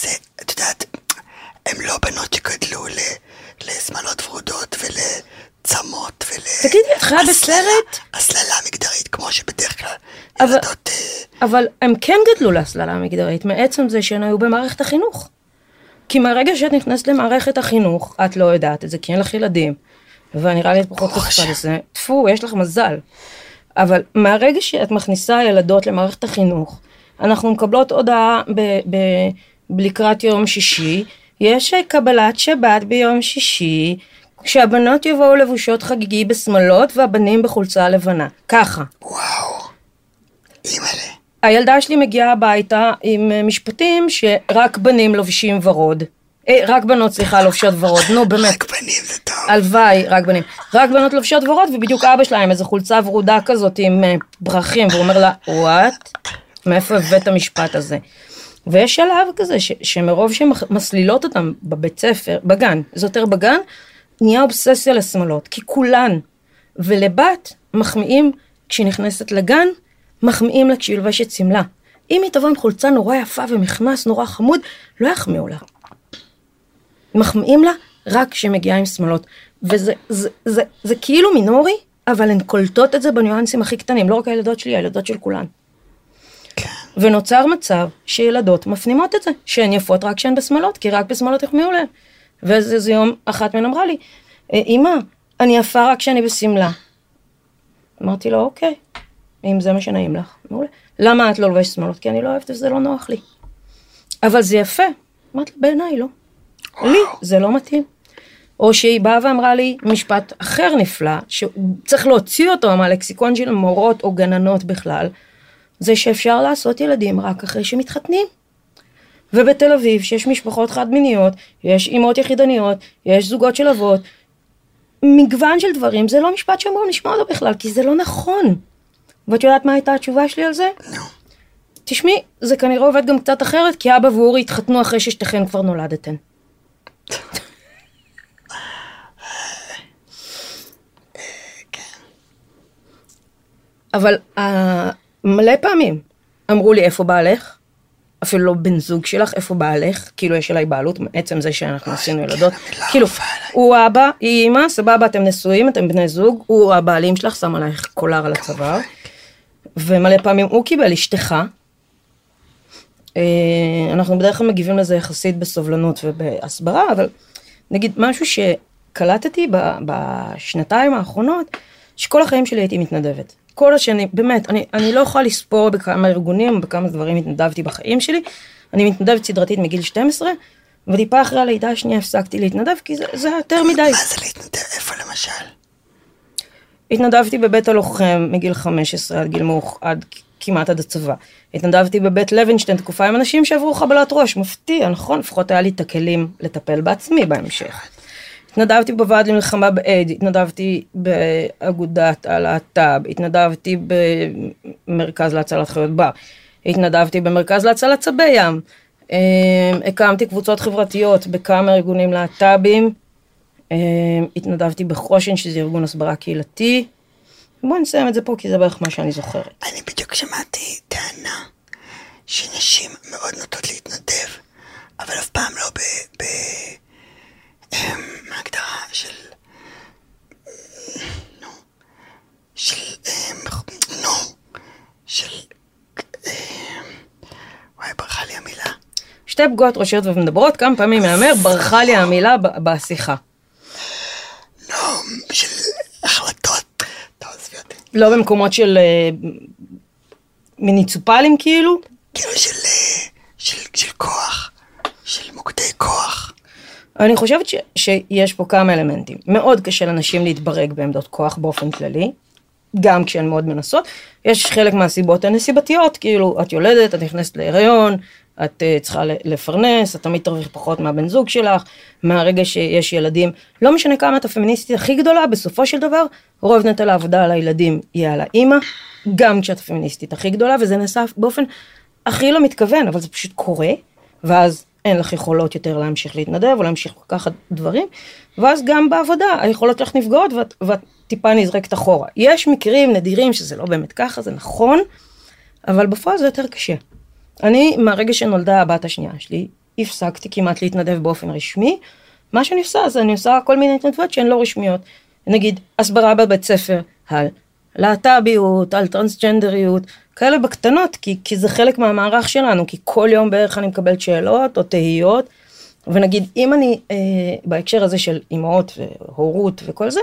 זה, את יודעת, הן לא בנות שגדלו ל- לשמלות ורודות ולצמות ול... תגידי, את חיה בסרט? הסללה מגדרית, כמו שבדרך כלל אבל- ילדות... אה, אבל הם כן גדלו להסללה המגדרית, מעצם זה שהן היו במערכת החינוך. כי מהרגע שאת נכנסת למערכת החינוך, את לא יודעת את זה, כי אין לך ילדים. ונראה לי את פחות חשופה. לזה. טפו, יש לך מזל. אבל מהרגע שאת מכניסה ילדות למערכת החינוך, אנחנו מקבלות הודעה ב- ב- לקראת יום שישי, יש קבלת שבת ביום שישי, שהבנות יבואו לבושות חגיגי בשמלות והבנים בחולצה לבנה. ככה. וואו, אימא'לה. הילדה שלי מגיעה הביתה עם אה, משפטים שרק בנים לובשים ורוד. אה, רק בנות, סליחה, לובשות ורוד. נו, באמת. רק בנים זה טוב. הלוואי, רק בנים. רק בנות לובשות ורוד, ובדיוק אבא שלה עם איזה חולצה ורודה כזאת עם אה, פרחים, והוא אומר לה, וואט? מאיפה הבאת את המשפט הזה? ויש שלב כזה, ש, שמרוב שמסלילות אותם בבית ספר, בגן, זה יותר בגן, נהיה אובססיה לשמאלות, כי כולן. ולבת מחמיאים כשהיא נכנסת לגן, מחמיאים לה כשהיא לובשת שמלה. אם היא תבוא עם חולצה נורא יפה ומכנס נורא חמוד, לא יחמיאו לה. מחמיאים לה רק כשהיא מגיעה עם שמאלות. וזה זה, זה, זה, זה כאילו מינורי, אבל הן קולטות את זה בניואנסים הכי קטנים, לא רק הילדות שלי, הילדות של כולן. כן. ונוצר מצב שילדות מפנימות את זה, שהן יפות רק כשהן בשמאלות, כי רק בשמאלות יחמיאו להן. ואיזה איזה יום אחת מהן אמרה לי, "אה, אמא, אני יפה רק כשאני בשמלה. אמרתי לו, אוקיי, אם זה מה שנעים לך, מעולה. למה את לא לובשת שמאלות? כי אני לא אוהבת וזה לא נוח לי. אבל זה יפה. אמרתי לה, בעיניי לא. לי זה לא מתאים. או שהיא באה ואמרה לי משפט אחר נפלא, שצריך להוציא אותו מהלקסיקון של מורות או גננות בכלל, זה שאפשר לעשות ילדים רק אחרי שמתחתנים. ובתל אביב, שיש משפחות חד מיניות, יש אימהות יחידניות, יש זוגות של אבות, מגוון של דברים, זה לא משפט שאמורים לשמוע אותו בכלל, כי זה לא נכון. ואת יודעת מה הייתה התשובה שלי על זה? נו. תשמעי, זה כנראה עובד גם קצת אחרת, כי אבא ואורי התחתנו אחרי ששתיכן כבר נולדתן. אבל uh, מלא פעמים אמרו לי איפה בעלך, אפילו לא בן זוג שלך, איפה בעלך, כאילו יש עליי בעלות מעצם זה שאנחנו עשינו כן, ילדות, המילה כאילו. הוא אבא, היא אימא, סבבה, אתם נשואים, אתם בני זוג, הוא הבעלים שלך, שם עלייך קולר על הצוואר, ומלא פעמים הוא קיבל אשתך, אה, אנחנו בדרך כלל מגיבים לזה יחסית בסובלנות ובהסברה, אבל נגיד משהו שקלטתי בשנתיים האחרונות, שכל החיים שלי הייתי מתנדבת. כל השנים, באמת, אני, אני לא יכולה לספור בכמה ארגונים, בכמה דברים התנדבתי בחיים שלי. אני מתנדבת סדרתית מגיל 12, וטיפה אחרי הלידה השנייה הפסקתי להתנדב, כי זה, זה יותר מדי. מה זה להתנדב? איפה למשל? התנדבתי בבית הלוחם מגיל 15 עד גיל מאוח, עד כמעט עד הצבא. התנדבתי בבית לוינשטיין תקופה עם אנשים שעברו חבלת ראש, מפתיע, נכון? לפחות היה לי את הכלים לטפל בעצמי בהמשך. התנדבתי בוועד למלחמה באייד, התנדבתי באגודת הלהט"ב, התנדבתי במרכז להצלת חיות בר, התנדבתי במרכז להצלת צבי ים, אה, הקמתי קבוצות חברתיות בכמה ארגונים להט"בים, אה, התנדבתי בחושן שזה ארגון הסברה קהילתי. בואי נסיים את זה פה כי זה בערך מה שאני זוכרת. אני בדיוק שמעתי טענה שנשים מאוד נוטות להתנדב, אבל אף פעם לא ב... ב... אמ, מה ההגדרה של... נו. של... אמ, נו. של... אמ, וואי, ברחה לי המילה. שתי פגועות ראשיות ומדברות, כמה פעמים מהמר, ברחה לי המילה בשיחה. לא, של החלטות. לא במקומות של אה, מוניציפליים כאילו? כאילו של... אה, של, של כוח. של מוקדי כוח. אני חושבת ש, שיש פה כמה אלמנטים. מאוד קשה לנשים להתברג בעמדות כוח באופן כללי, גם כשהן מאוד מנסות. יש חלק מהסיבות הנסיבתיות, כאילו, את יולדת, את נכנסת להיריון, את uh, צריכה לפרנס, את תמיד תרוויח פחות מהבן זוג שלך, מהרגע שיש ילדים. לא משנה כמה את הפמיניסטית הכי גדולה, בסופו של דבר, רוב נטל העבודה על הילדים יהיה על האימא, גם כשאת הפמיניסטית הכי גדולה, וזה נעשה באופן הכי לא מתכוון, אבל זה פשוט קורה, ואז אין לך יכולות יותר להמשיך להתנדב או להמשיך לקחת דברים, ואז גם בעבודה היכולות שלך נפגעות ואת, ואת טיפה נזרקת אחורה. יש מקרים נדירים שזה לא באמת ככה, זה נכון, אבל בפועל זה יותר קשה. אני, מהרגע שנולדה הבת השנייה שלי, הפסקתי כמעט להתנדב באופן רשמי. מה שאני עושה, זה אני עושה כל מיני התנדבות שהן לא רשמיות. נגיד, הסברה בבית ספר על להט"ביות, על טרנסג'נדריות, כאלה בקטנות, כי, כי זה חלק מהמערך שלנו, כי כל יום בערך אני מקבלת שאלות או תהיות, ונגיד, אם אני, אה, בהקשר הזה של אימהות והורות וכל זה,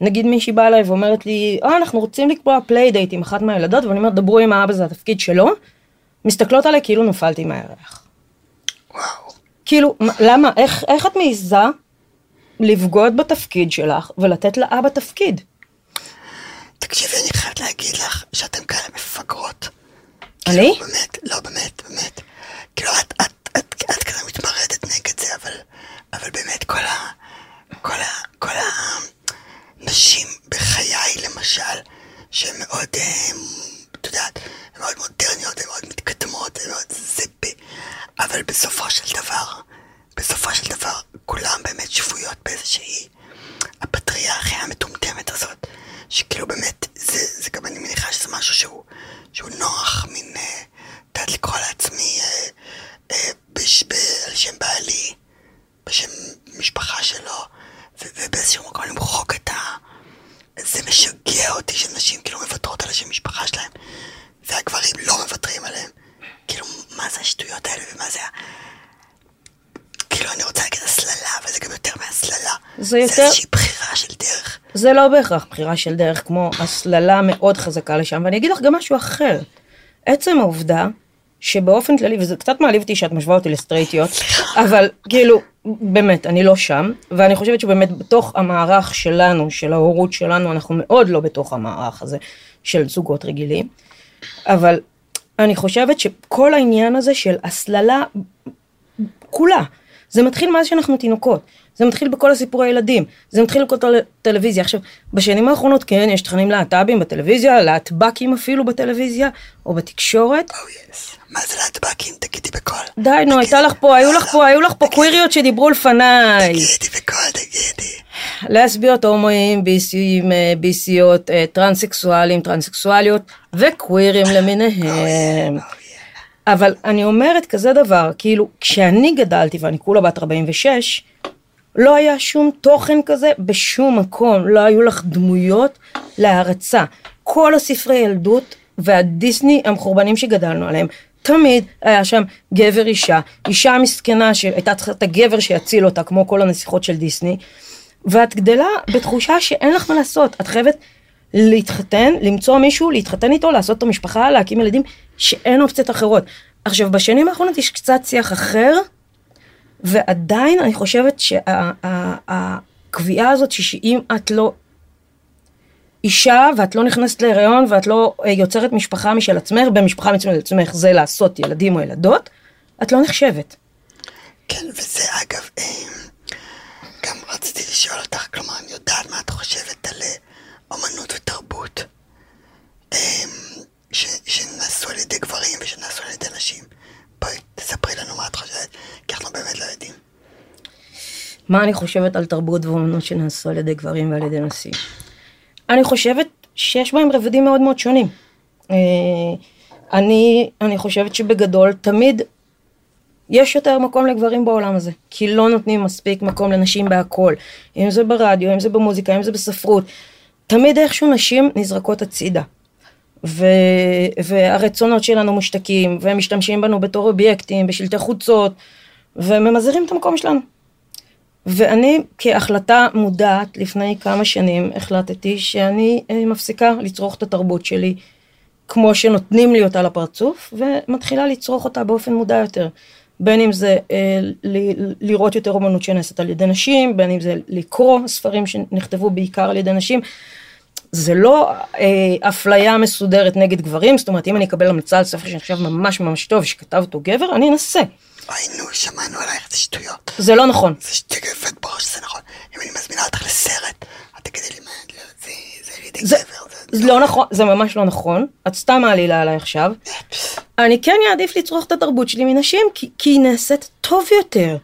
נגיד מישהי באה אליי ואומרת לי, אה, אנחנו רוצים לקבוע playdate עם אחת מהילדות, ואני אומרת, דברו עם האבא, זה התפקיד שלו, מסתכלות עליי כאילו נפלתי מהירח. וואו. כאילו, מה- למה, איך, איך את מעיזה לבגוד בתפקיד שלך ולתת לאבא תפקיד? תקשיבי, אני חייבת להגיד לך שאתם כאלה מפגרות. אני? כאילו, באמת, לא, באמת, באמת. כאילו, את, את, את, את כזה מתמרדת נגד זה, אבל, אבל באמת, כל ה... כל ה... כל הנשים בחיי, למשל, שהן מאוד, אה, את יודעת, הן מאוד מודרניות, הן מאוד מתקדמות, הן מאוד זה ב... אבל בסופו של דבר, בסופו של דבר, כולם באמת שבויות באיזושהי... הפטריארכיה המטומטמת הזאת, שכאילו באמת, זה, זה גם אני מניחה שזה משהו שהוא, שהוא נוח, מין, אה, את יודעת לקרוא לעצמי אה, אה, בש, ב, על שם בעלי, בשם משפחה שלו, ו, ובאיזשהו מקום למחוק את ה... זה משגע אותי שנשים כאילו מוותרות על השם משפחה שלהם, והגברים לא מוותרים עליהם. כאילו, מה זה השטויות האלה ומה זה ה... כאילו, אני רוצה להגיד הסללה, אבל זה גם יותר מהסללה. זה יותר- זה איזושהי בחירה של דרך. זה לא בהכרח בחירה של דרך כמו הסללה מאוד חזקה לשם, ואני אגיד לך גם משהו אחר. עצם העובדה שבאופן כללי, וזה קצת מעליב אותי שאת משווה אותי לסטרייטיות, אבל כאילו, באמת, אני לא שם, ואני חושבת שבאמת בתוך המערך שלנו, של ההורות שלנו, אנחנו מאוד לא בתוך המערך הזה של זוגות רגילים, אבל אני חושבת שכל העניין הזה של הסללה כולה. זה מתחיל מאז שאנחנו תינוקות, זה מתחיל בכל הסיפורי הילדים, זה מתחיל בכל הטלוויזיה. עכשיו, בשנים האחרונות כן, יש תכנים להט"בים בטלוויזיה, להטבקים אפילו בטלוויזיה, או בתקשורת. או יס. מה זה להטבקים? תגידי בקול. די, נו, הייתה לך פה, היו לך פה, היו לך פה קוויריות שדיברו לפניי. תגידי בקול, תגידי. לסביות, הומואים, ביסים, אה, ביסיות, אה, טרנסקסואלים, טרנסקסואליות, וקווירים למיניהם. אבל אני אומרת כזה דבר, כאילו, כשאני גדלתי, ואני כולה בת 46, לא היה שום תוכן כזה בשום מקום, לא היו לך דמויות להערצה. כל הספרי ילדות והדיסני המחורבנים שגדלנו עליהם, תמיד היה שם גבר אישה, אישה מסכנה שהייתה צריכה את הגבר שיציל אותה, כמו כל הנסיכות של דיסני, ואת גדלה בתחושה שאין לך מה לעשות, את חייבת להתחתן, למצוא מישהו, להתחתן איתו, לעשות את המשפחה, להקים ילדים, שאין אופציות אחרות. עכשיו, בשנים האחרונות יש קצת שיח אחר, ועדיין אני חושבת שהקביעה הזאת שאם את לא אישה ואת לא נכנסת להיריון ואת לא אה, יוצרת משפחה משל עצמך, במשפחה משל עצמך זה לעשות ילדים או ילדות, את לא נחשבת. כן, וזה אגב, אה, גם רציתי לשאול אותך, כלומר, אני יודעת מה את חושבת על אה, אומנות ותרבות שנעשו על ידי גברים ושנעשו על ידי נשים. בואי, תספרי לנו מה את חושבת, כי אנחנו באמת לא יודעים. מה אני חושבת על תרבות ואומנות שנעשו על ידי גברים ועל ידי נשים? אני חושבת שיש בהם רבדים מאוד מאוד שונים. אה, אני, אני חושבת שבגדול תמיד יש יותר מקום לגברים בעולם הזה, כי לא נותנים מספיק מקום לנשים בהכל, אם זה ברדיו, אם זה במוזיקה, אם זה בספרות, תמיד איכשהו נשים נזרקות הצידה. ו, והרצונות שלנו מושתקים, והם משתמשים בנו בתור אובייקטים, בשלטי חוצות, וממזערים את המקום שלנו. ואני כהחלטה מודעת לפני כמה שנים החלטתי שאני אה, מפסיקה לצרוך את התרבות שלי כמו שנותנים לי אותה לפרצוף ומתחילה לצרוך אותה באופן מודע יותר. בין אם זה אה, ל- לראות יותר אומנות שנעשית על ידי נשים, בין אם זה לקרוא ספרים שנכתבו בעיקר על ידי נשים. זה לא אה, אפליה מסודרת נגד גברים, זאת אומרת אם אני אקבל המלצה על ספר שנחשב ממש ממש טוב שכתב אותו גבר, אני אנסה. אוי נו, שמענו עלייך, זה שטויות. זה לא נכון. זה שטויות בראש, זה נכון. אם אני מזמינה אותך לסרט, את תגידי לי מה, זה על ידי זה, גבר. זה לא נכון, זה ממש לא נכון. את סתם מעלילה עליי עכשיו. אני כן אעדיף לצרוך את התרבות שלי מנשים, כי, כי היא נעשית טוב יותר.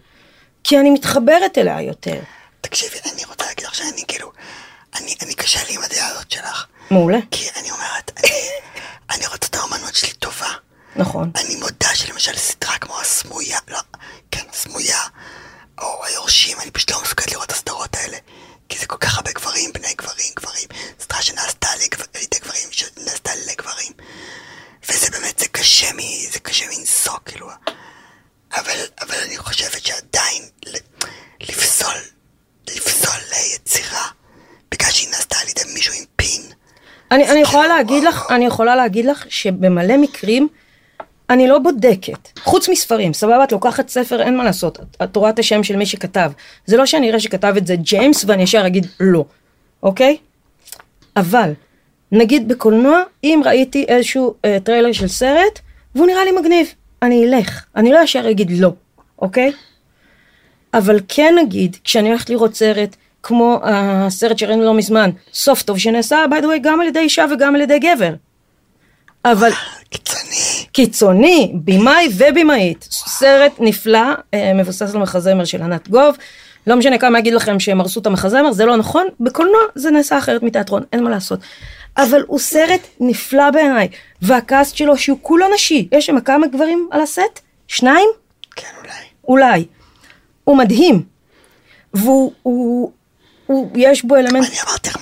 כי אני מתחברת אליה יותר. תקשיבי, אני רוצה להגיד לך שאני כאילו, אני, אני קשה לי עם הדעה הזאת שלך. מעולה. כי אני אומרת, אני, אני רוצה את האומנות שלי טובה. נכון. אני מודה שלמשל סדרה כמו הסמויה, לא, כן, הסמויה, או היורשים, אני פשוט לא מסוגלת לראות את הסדרות האלה. כי זה כל כך הרבה גברים, בני גברים, גברים. סדרה שנעשתה על ידי גברים, שנעשתה לגברים. וזה באמת, קשה, מ, זה קשה מנשוא, כאילו. אבל, אבל אני חושבת שעדיין לפסול, לפסול יצירה, בגלל שהיא נעשתה על ידי מישהו עם פין. אני, אני יכולה להגיד לך, אני יכולה להגיד לך שבמלא מקרים, אני לא בודקת, חוץ מספרים, סבבה, את לוקחת ספר, אין מה לעשות, את רואה את השם של מי שכתב. זה לא שאני אראה שכתב את זה ג'יימס ואני ישר אגיד לא, אוקיי? אבל, נגיד בקולנוע, אם ראיתי איזשהו אה, טריילר של סרט, והוא נראה לי מגניב, אני אלך, אני לא ישר אגיד לא, אוקיי? אבל כן נגיד, כשאני הולכת לראות סרט, כמו הסרט שראינו לא מזמן, סוף טוב, שנעשה, by the way, גם על ידי אישה וגם על ידי גבר. אבל... קיצוני. קיצוני, במאי ובימאית. סרט נפלא, אה, מבוסס על מחזמר של ענת גוב. לא משנה כמה אגיד לכם שהם הרסו את המחזמר, זה לא נכון. בקולנוע זה נעשה אחרת מתיאטרון, אין מה לעשות. אבל הוא סרט נפלא בעיניי, והקאסט שלו שהוא כולו נשי. יש שם כמה גברים על הסט? שניים? כן, אולי. אולי. הוא מדהים. והוא, הוא, הוא, יש בו אלמנט... אני אמרתי לך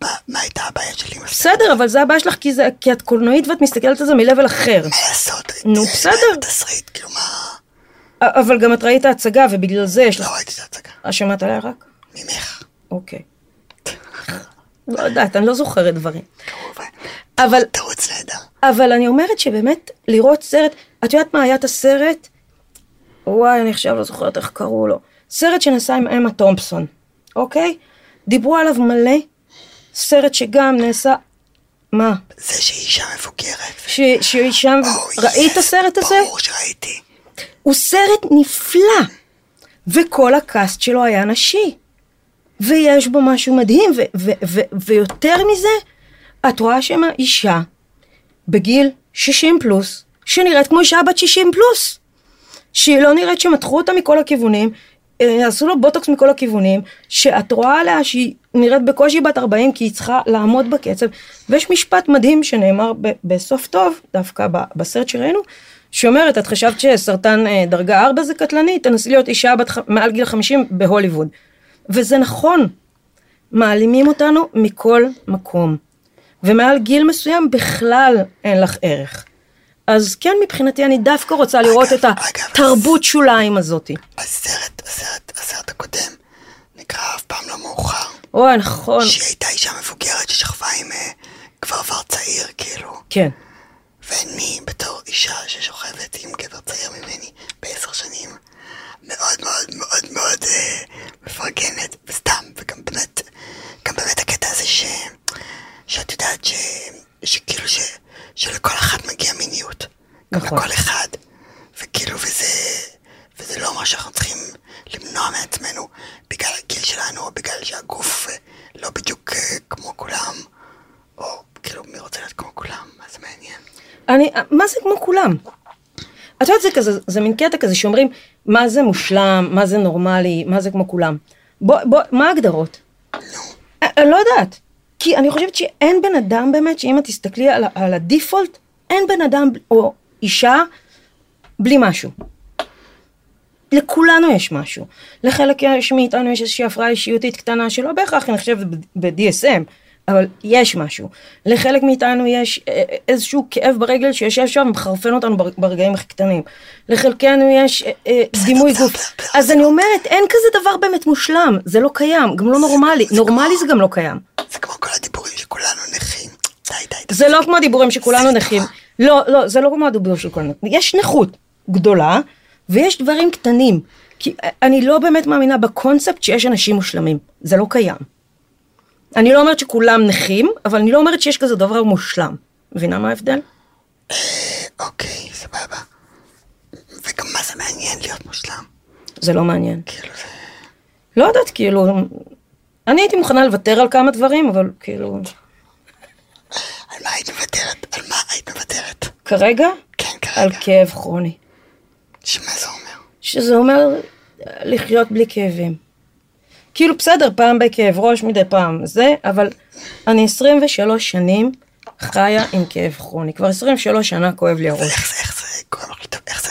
מה, מה הייתה הבעיה שלי עם הסרט. בסדר, אבל זה הבעיה שלך כי, זה, כי את קולנועית ואת מסתכלת על זה מלבל אחר. מה לעשות? נו, בסדר. תסריט, כאילו מה... אבל גם את ראית הצגה ובגלל זה יש לך... לא ראיתי את ההצגה. אה, שמעת עליה רק? ממך. אוקיי. לא יודעת, אני לא זוכרת דברים. כמובן. אבל... תרוץ נהדר. אבל אני אומרת שבאמת, לראות סרט... את יודעת מה היה את הסרט? וואי, אני עכשיו לא זוכרת איך קראו לו. סרט שנסע עם אמה תומפסון, אוקיי? דיברו עליו מלא, סרט שגם נעשה... מה? זה שהיא אישה מבוגרת. שהיא שם... ראית את הסרט הזה? ברור שראיתי. הוא סרט נפלא, וכל הקאסט שלו היה נשי. ויש בו משהו מדהים, ויותר מזה, את רואה שם אישה בגיל 60 פלוס, שנראית כמו אישה בת 60 פלוס. שהיא לא נראית שמתחו אותה מכל הכיוונים, אה, עשו לו בוטוקס מכל הכיוונים, שאת רואה עליה שהיא נראית בקושי בת 40 כי היא צריכה לעמוד בקצב, ויש משפט מדהים שנאמר בסוף טוב, דווקא בסרט שראינו, שאומרת, את חשבת שסרטן אה, דרגה 4 זה קטלני, תנסי להיות אישה בת, מעל גיל 50 בהוליווד. וזה נכון, מעלימים אותנו מכל מקום. ומעל גיל מסוים בכלל אין לך ערך. אז כן, מבחינתי אני דווקא רוצה לראות אגב, את התרבות שוליים הזאתי. הסרט, הסרט, הסרט הקודם נקרא אף פעם לא מאוחר. אוי, נכון. שהיא הייתה אישה מבוגרת ששכבה עם אה, גבר ור צעיר, כאילו. כן. ואני, בתור אישה ששוכבת עם גבר צעיר ממני בעשר שנים, מאוד מאוד מאוד מאוד אה, מפרגנת, וסתם, וגם באמת, גם באמת הקטע הזה ש... שאת יודעת ש... שכאילו ש... שלכל אחת מגיע מיניות. גם נכון. לכל אחד. וכאילו, וזה... וזה לא מה שאנחנו צריכים למנוע מעצמנו בגלל הגיל שלנו, או בגלל שהגוף אה, לא בדיוק אה, כמו כולם, או כאילו, מי רוצה להיות כמו כולם? מה זה מעניין? אני, מה זה כמו כולם? את יודעת, זה כזה, זה מין קטע כזה שאומרים, מה זה מושלם, מה זה נורמלי, מה זה כמו כולם. בוא, בוא, מה ההגדרות? נו, אה, אני לא יודעת. כי אני חושבת שאין בן אדם באמת, שאם את תסתכלי על, על הדיפולט, אין בן אדם או אישה בלי משהו. לכולנו יש משהו. לחלק מאיתנו יש איזושהי הפרעה אישיותית קטנה שלא בהכרח נחשבת ב-DSM, אבל יש משהו. לחלק מאיתנו יש אה, איזשהו כאב ברגל שיושב שם ומחרפן אותנו בר- ברגעים הכי קטנים. לחלקנו יש אה, אה, דימוי גוף. אז אני אומרת, אין כזה דבר באמת מושלם, זה לא קיים, גם לא נורמלי. נורמלי זה גם לא קיים. זה כמו כל הדיבורים שכולנו נכים. די, די. זה לא כמו הדיבורים שכולנו נכים. לא, לא, זה לא כמו הדיבורים של כולנו. יש נכות גדולה, ויש דברים קטנים. כי אני לא באמת מאמינה בקונספט שיש אנשים מושלמים. זה לא קיים. אני לא אומרת שכולם נכים, אבל אני לא אומרת שיש כזה דבר מושלם. מבינה מה ההבדל? אוקיי, סבבה. וגם מה זה מעניין להיות מושלם? זה לא מעניין. כאילו זה... לא יודעת, כאילו... אני הייתי מוכנה לוותר על כמה דברים, אבל כאילו... על מה היית מוותרת? על מה היית מוותרת? כרגע, כן, על כרגע. כאב כרוני. שמה זה אומר? שזה אומר לחיות בלי כאבים. כאילו בסדר, פעם בכאב ראש מדי פעם זה, אבל אני 23 שנים חיה עם כאב כרוני. כבר 23 שנה כואב לי הראש. ואיך זה, איך זה? איך זה,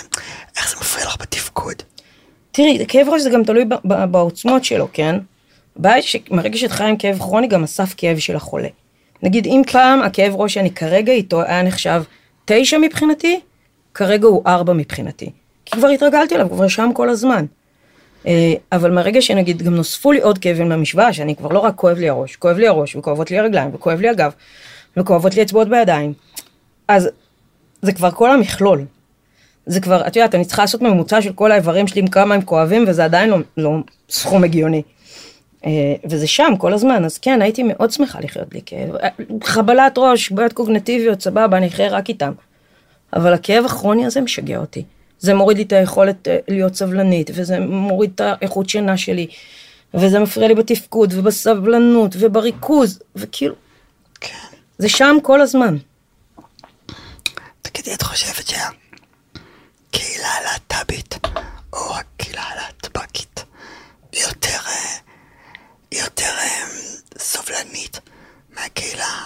איך זה מפריע לך בתפקוד? תראי, כאב ראש זה גם תלוי בעוצמות שלו, כן? הבעיה שמרגע שאת חיה עם כאב כרוני, גם הסף כאב של החולה. נגיד, אם פעם הכאב ראש שאני כרגע איתו היה נחשב תשע מבחינתי, כרגע הוא ארבע מבחינתי. כי כבר התרגלתי אליו, כבר שם כל הזמן. אה, אבל מהרגע שנגיד גם נוספו לי עוד כאבים למשוואה, שאני כבר לא רק כואב לי הראש, כואב לי הראש, וכואבות לי הרגליים, וכואב לי הגב, וכואבות לי אצבעות בידיים, אז זה כבר כל המכלול. זה כבר, את יודעת, אני צריכה לעשות ממוצע של כל האיברים שלי עם כמה הם כואבים, וזה עדיין לא, לא סכום הגיוני. אה, וזה שם כל הזמן, אז כן, הייתי מאוד שמחה לחיות בלי כאב. אה, חבלת ראש, בעיות קוגנטיביות, סבבה, אני אחיה רק איתם. אבל הכאב הכרוני הזה משגע אותי. זה מוריד לי את היכולת אה, להיות סבלנית, וזה מוריד את האיכות שינה שלי, וזה מפריע לי בתפקוד, ובסבלנות, ובריכוז, וכאילו, כן. זה שם כל הזמן. תגידי, את חושבת שהקהילה הלהט"בית, או הקהילה הלהטב"קית, היא יותר, אה, יותר אה, סובלנית מהקהילה,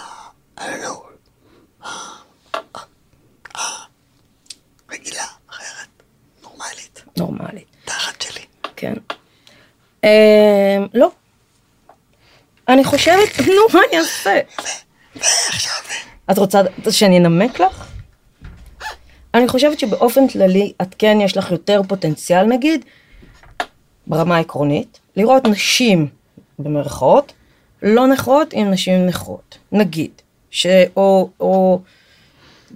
אה, אה, אה, רגילה, נורמלית, נורמלית. תחת שלי. כן. אה, לא. אני חושבת, נו, מה אני אעשה? ועכשיו, את רוצה שאני אנמק לך? אני חושבת שבאופן כללי, את כן יש לך יותר פוטנציאל נגיד, ברמה העקרונית, לראות נשים, במרכאות, לא נכות עם נשים נכות. נגיד, ש... או, או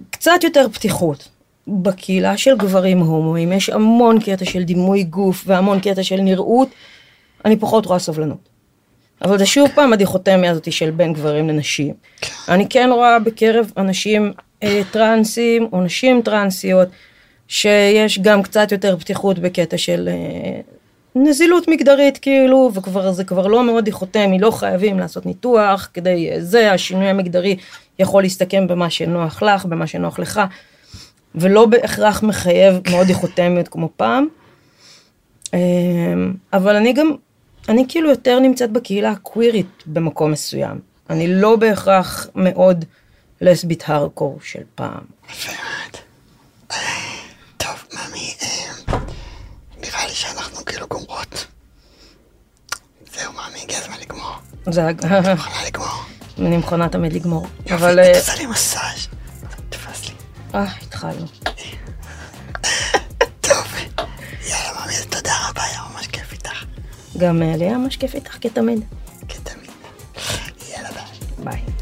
קצת יותר פתיחות. בקהילה של גברים הומואים יש המון קטע של דימוי גוף והמון קטע של נראות, אני פחות רואה סובלנות. אבל זה שוב פעם הדיכוטמיה הזאת של בין גברים לנשים. אני כן רואה בקרב אנשים אה, טרנסים או נשים טרנסיות, שיש גם קצת יותר פתיחות בקטע של אה, נזילות מגדרית כאילו, וכבר זה כבר לא מאוד דיכוטמי, לא חייבים לעשות ניתוח כדי אה, זה, השינוי המגדרי יכול להסתכם במה שנוח לך, במה שנוח לך, ולא בהכרח מחייב מאוד דיכוטמיות כמו פעם. אה, אבל אני גם, אני כאילו יותר נמצאת בקהילה הקווירית במקום מסוים. אני לא בהכרח מאוד לסבית הארקור של פעם. יפה מאוד. טוב, ממי, אה, נראה לי שאנחנו כאילו גומרות. זהו, ממי, הגיע הזמן לגמור. זה, מוכנה לגמור. אני מוכנה תמיד לגמור. יופי, אבל, אה, תעשה לי מסאז'. אה, התחלנו. טוב, יאללה מאמין, תודה רבה, היה ממש כיף איתך. גם לי היה ממש כיף איתך, כתמיד. כתמיד. יאללה, ביי. ביי.